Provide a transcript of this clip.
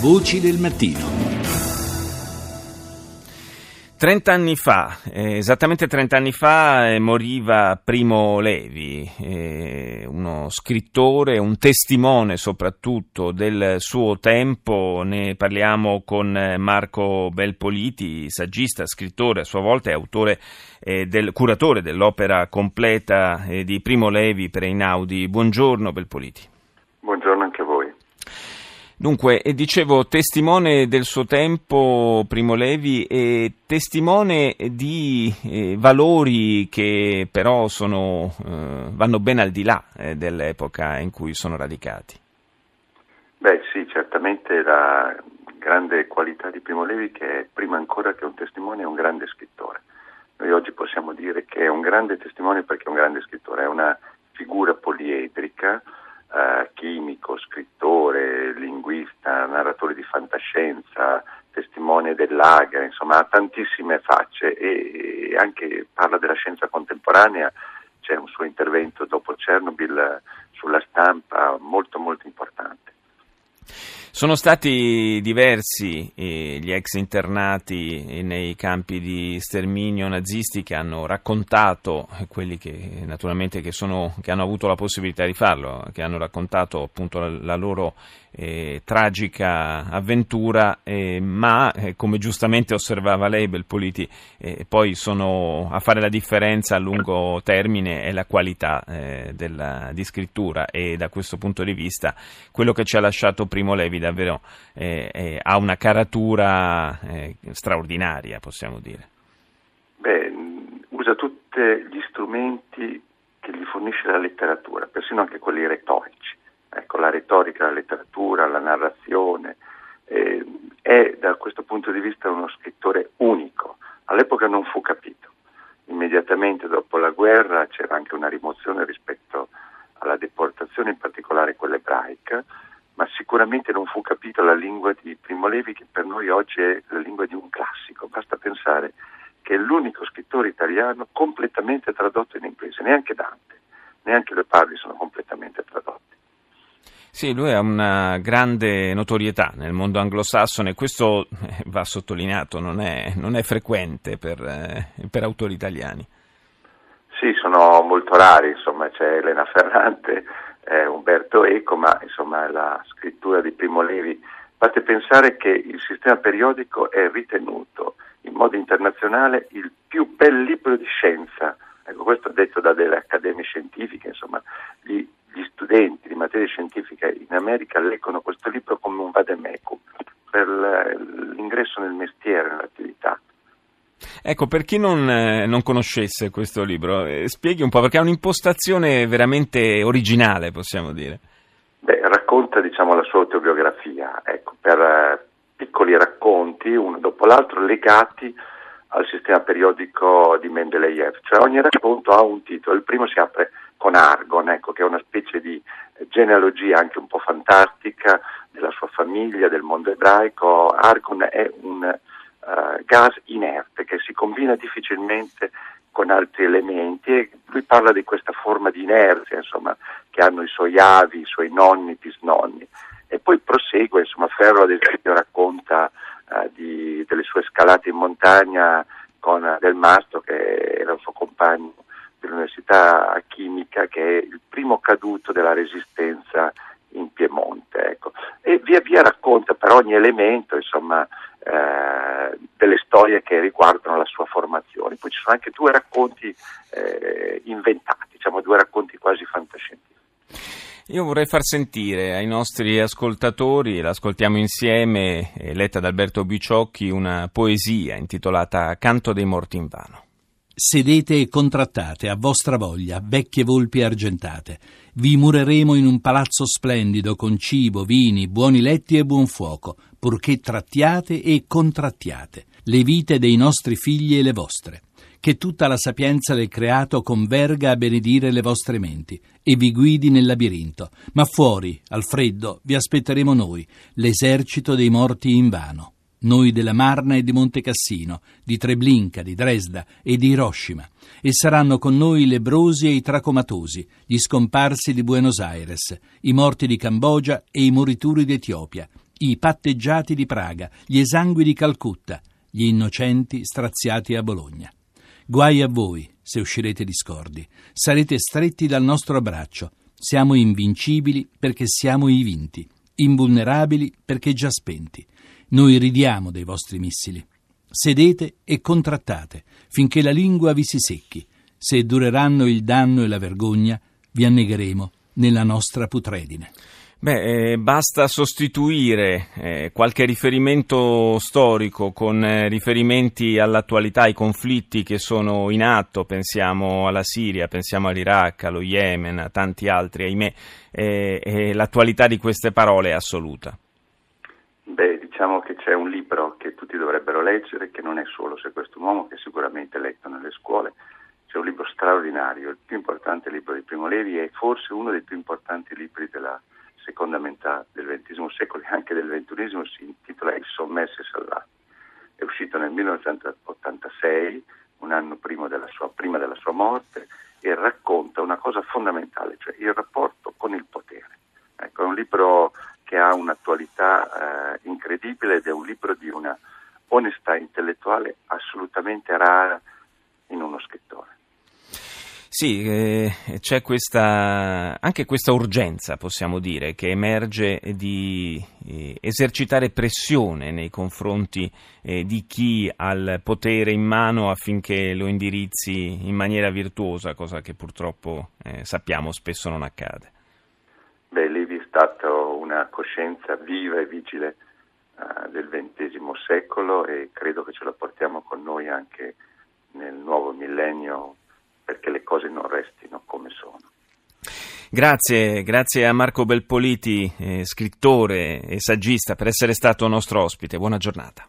Voci del mattino. Trent'anni fa, eh, esattamente trent'anni fa, eh, moriva Primo Levi, eh, uno scrittore, un testimone soprattutto del suo tempo. Ne parliamo con eh, Marco Belpoliti, saggista, scrittore, a sua volta è autore eh, del curatore dell'opera completa eh, di Primo Levi per Einaudi. Buongiorno Belpoliti. Buongiorno anche a voi. Dunque, dicevo, testimone del suo tempo, Primo Levi, e testimone di eh, valori che però sono, eh, vanno ben al di là eh, dell'epoca in cui sono radicati. Beh sì, certamente la grande qualità di Primo Levi che è prima ancora che un testimone è un grande scrittore. Noi oggi possiamo dire che è un grande testimone perché è un grande scrittore, è una figura poliedrica, eh, chimico, scrittore, linguista, narratore di fantascienza, testimone dell'agra, insomma ha tantissime facce e, anche parla della scienza contemporanea, c'è un suo intervento dopo Chernobyl sulla stampa molto molto importante. Sono stati diversi eh, gli ex internati nei campi di sterminio nazisti che hanno raccontato, eh, quelli che naturalmente che, sono, che hanno avuto la possibilità di farlo, che hanno raccontato appunto la, la loro eh, tragica avventura, eh, ma eh, come giustamente osservava lei, Belpoliti, eh, poi sono a fare la differenza a lungo termine è la qualità eh, della, di scrittura e da questo punto di vista quello che ci ha lasciato Primo Levi davvero eh, ha una caratura straordinaria, possiamo dire. Beh, usa tutti gli strumenti che gli fornisce la letteratura, persino anche quelli retorici ecco, la retorica, la letteratura, la narrazione. Eh, è da questo punto di vista uno scrittore unico. All'epoca non fu capito. Immediatamente dopo la guerra c'era anche una rimozione rispetto alla deportazione, in particolare quella ebraica, ma sicuramente non fu capita la lingua di Primo Levi che per noi oggi è la lingua di un classico. Basta pensare che è l'unico scrittore italiano completamente tradotto in inglese, neanche Dante, neanche le parli sono completamente tradotte. Sì, lui ha una grande notorietà nel mondo anglosassone, questo eh, va sottolineato, non è, non è frequente per, eh, per, autori italiani. Sì, sono molto rari, insomma c'è Elena Ferrante, eh, Umberto Eco, ma insomma la scrittura di Primo Levi. Fate pensare che il sistema periodico è ritenuto in modo internazionale il più bel libro di scienza. Ecco, questo detto da delle accademie scientifiche, insomma, gli gli studenti di materia scientifica in America leggono questo libro come un vademecum per l'ingresso nel mestiere, nell'attività. Ecco, per chi non, eh, non conoscesse questo libro, eh, spieghi un po', perché ha un'impostazione veramente originale, possiamo dire. Beh, racconta diciamo, la sua autobiografia, ecco, per eh, piccoli racconti, uno dopo l'altro, legati al sistema periodico di Mendeleev, cioè ogni racconto ha un titolo, il primo si apre con Argon, ecco, che è una specie di genealogia anche un po' fantastica della sua famiglia, del mondo ebraico. Argon è un uh, gas inerte che si combina difficilmente con altri elementi e lui parla di questa forma di inerzia, insomma, che hanno i suoi avi, i suoi nonni, bisnonni. E poi prosegue, insomma, Ferro ad esempio racconta uh, di, delle sue scalate in montagna con uh, Del Mastro, che era il suo compagno dell'Università Chimica che è il primo caduto della resistenza in Piemonte. Ecco. E via via racconta per ogni elemento insomma, eh, delle storie che riguardano la sua formazione. Poi ci sono anche due racconti eh, inventati, diciamo due racconti quasi fantascientifici. Io vorrei far sentire ai nostri ascoltatori, l'ascoltiamo insieme, letta da Alberto Biciocchi, una poesia intitolata Canto dei morti in vano. Sedete e contrattate a vostra voglia, vecchie volpi argentate. Vi mureremo in un palazzo splendido con cibo, vini, buoni letti e buon fuoco, purché trattiate e contrattiate le vite dei nostri figli e le vostre. Che tutta la sapienza del creato converga a benedire le vostre menti e vi guidi nel labirinto. Ma fuori, al freddo, vi aspetteremo noi, l'esercito dei morti invano noi della Marna e di Monte Cassino, di Treblinka, di Dresda e di Hiroshima, e saranno con noi i lebrosi e i tracomatosi, gli scomparsi di Buenos Aires, i morti di Cambogia e i morituri d'Etiopia, i patteggiati di Praga, gli esangui di Calcutta, gli innocenti straziati a Bologna. Guai a voi se uscirete discordi. Sarete stretti dal nostro abbraccio. Siamo invincibili perché siamo i vinti, invulnerabili perché già spenti. Noi ridiamo dei vostri missili. Sedete e contrattate finché la lingua vi si secchi. Se dureranno il danno e la vergogna, vi annegheremo nella nostra putredine. Beh, eh, basta sostituire eh, qualche riferimento storico con eh, riferimenti all'attualità, ai conflitti che sono in atto, pensiamo alla Siria, pensiamo all'Iraq, allo Yemen, a tanti altri, ahimè, e l'attualità di queste parole è assoluta. Diciamo che c'è un libro che tutti dovrebbero leggere, che non è solo Se questo uomo, che è sicuramente letto nelle scuole, c'è un libro straordinario, il più importante libro di Primo Levi e forse uno dei più importanti libri della seconda metà del XX secolo e anche del XXI si intitola Il sommesso e salvato. È uscito nel 1986, un anno prima della, sua, prima della sua morte, e racconta una cosa fondamentale, cioè il rapporto con il potere. Ecco, è un libro che ha un'attualità eh, incredibile ed è un libro di una onestà intellettuale assolutamente rara in uno scrittore. Sì, eh, c'è questa, anche questa urgenza, possiamo dire, che emerge di eh, esercitare pressione nei confronti eh, di chi ha il potere in mano affinché lo indirizzi in maniera virtuosa, cosa che purtroppo eh, sappiamo spesso non accade. Beh, Levi è stata una coscienza viva e vigile uh, del XX secolo e credo che ce la portiamo con noi anche nel nuovo millennio perché le cose non restino come sono. Grazie, grazie a Marco Belpoliti, eh, scrittore e saggista, per essere stato nostro ospite. Buona giornata.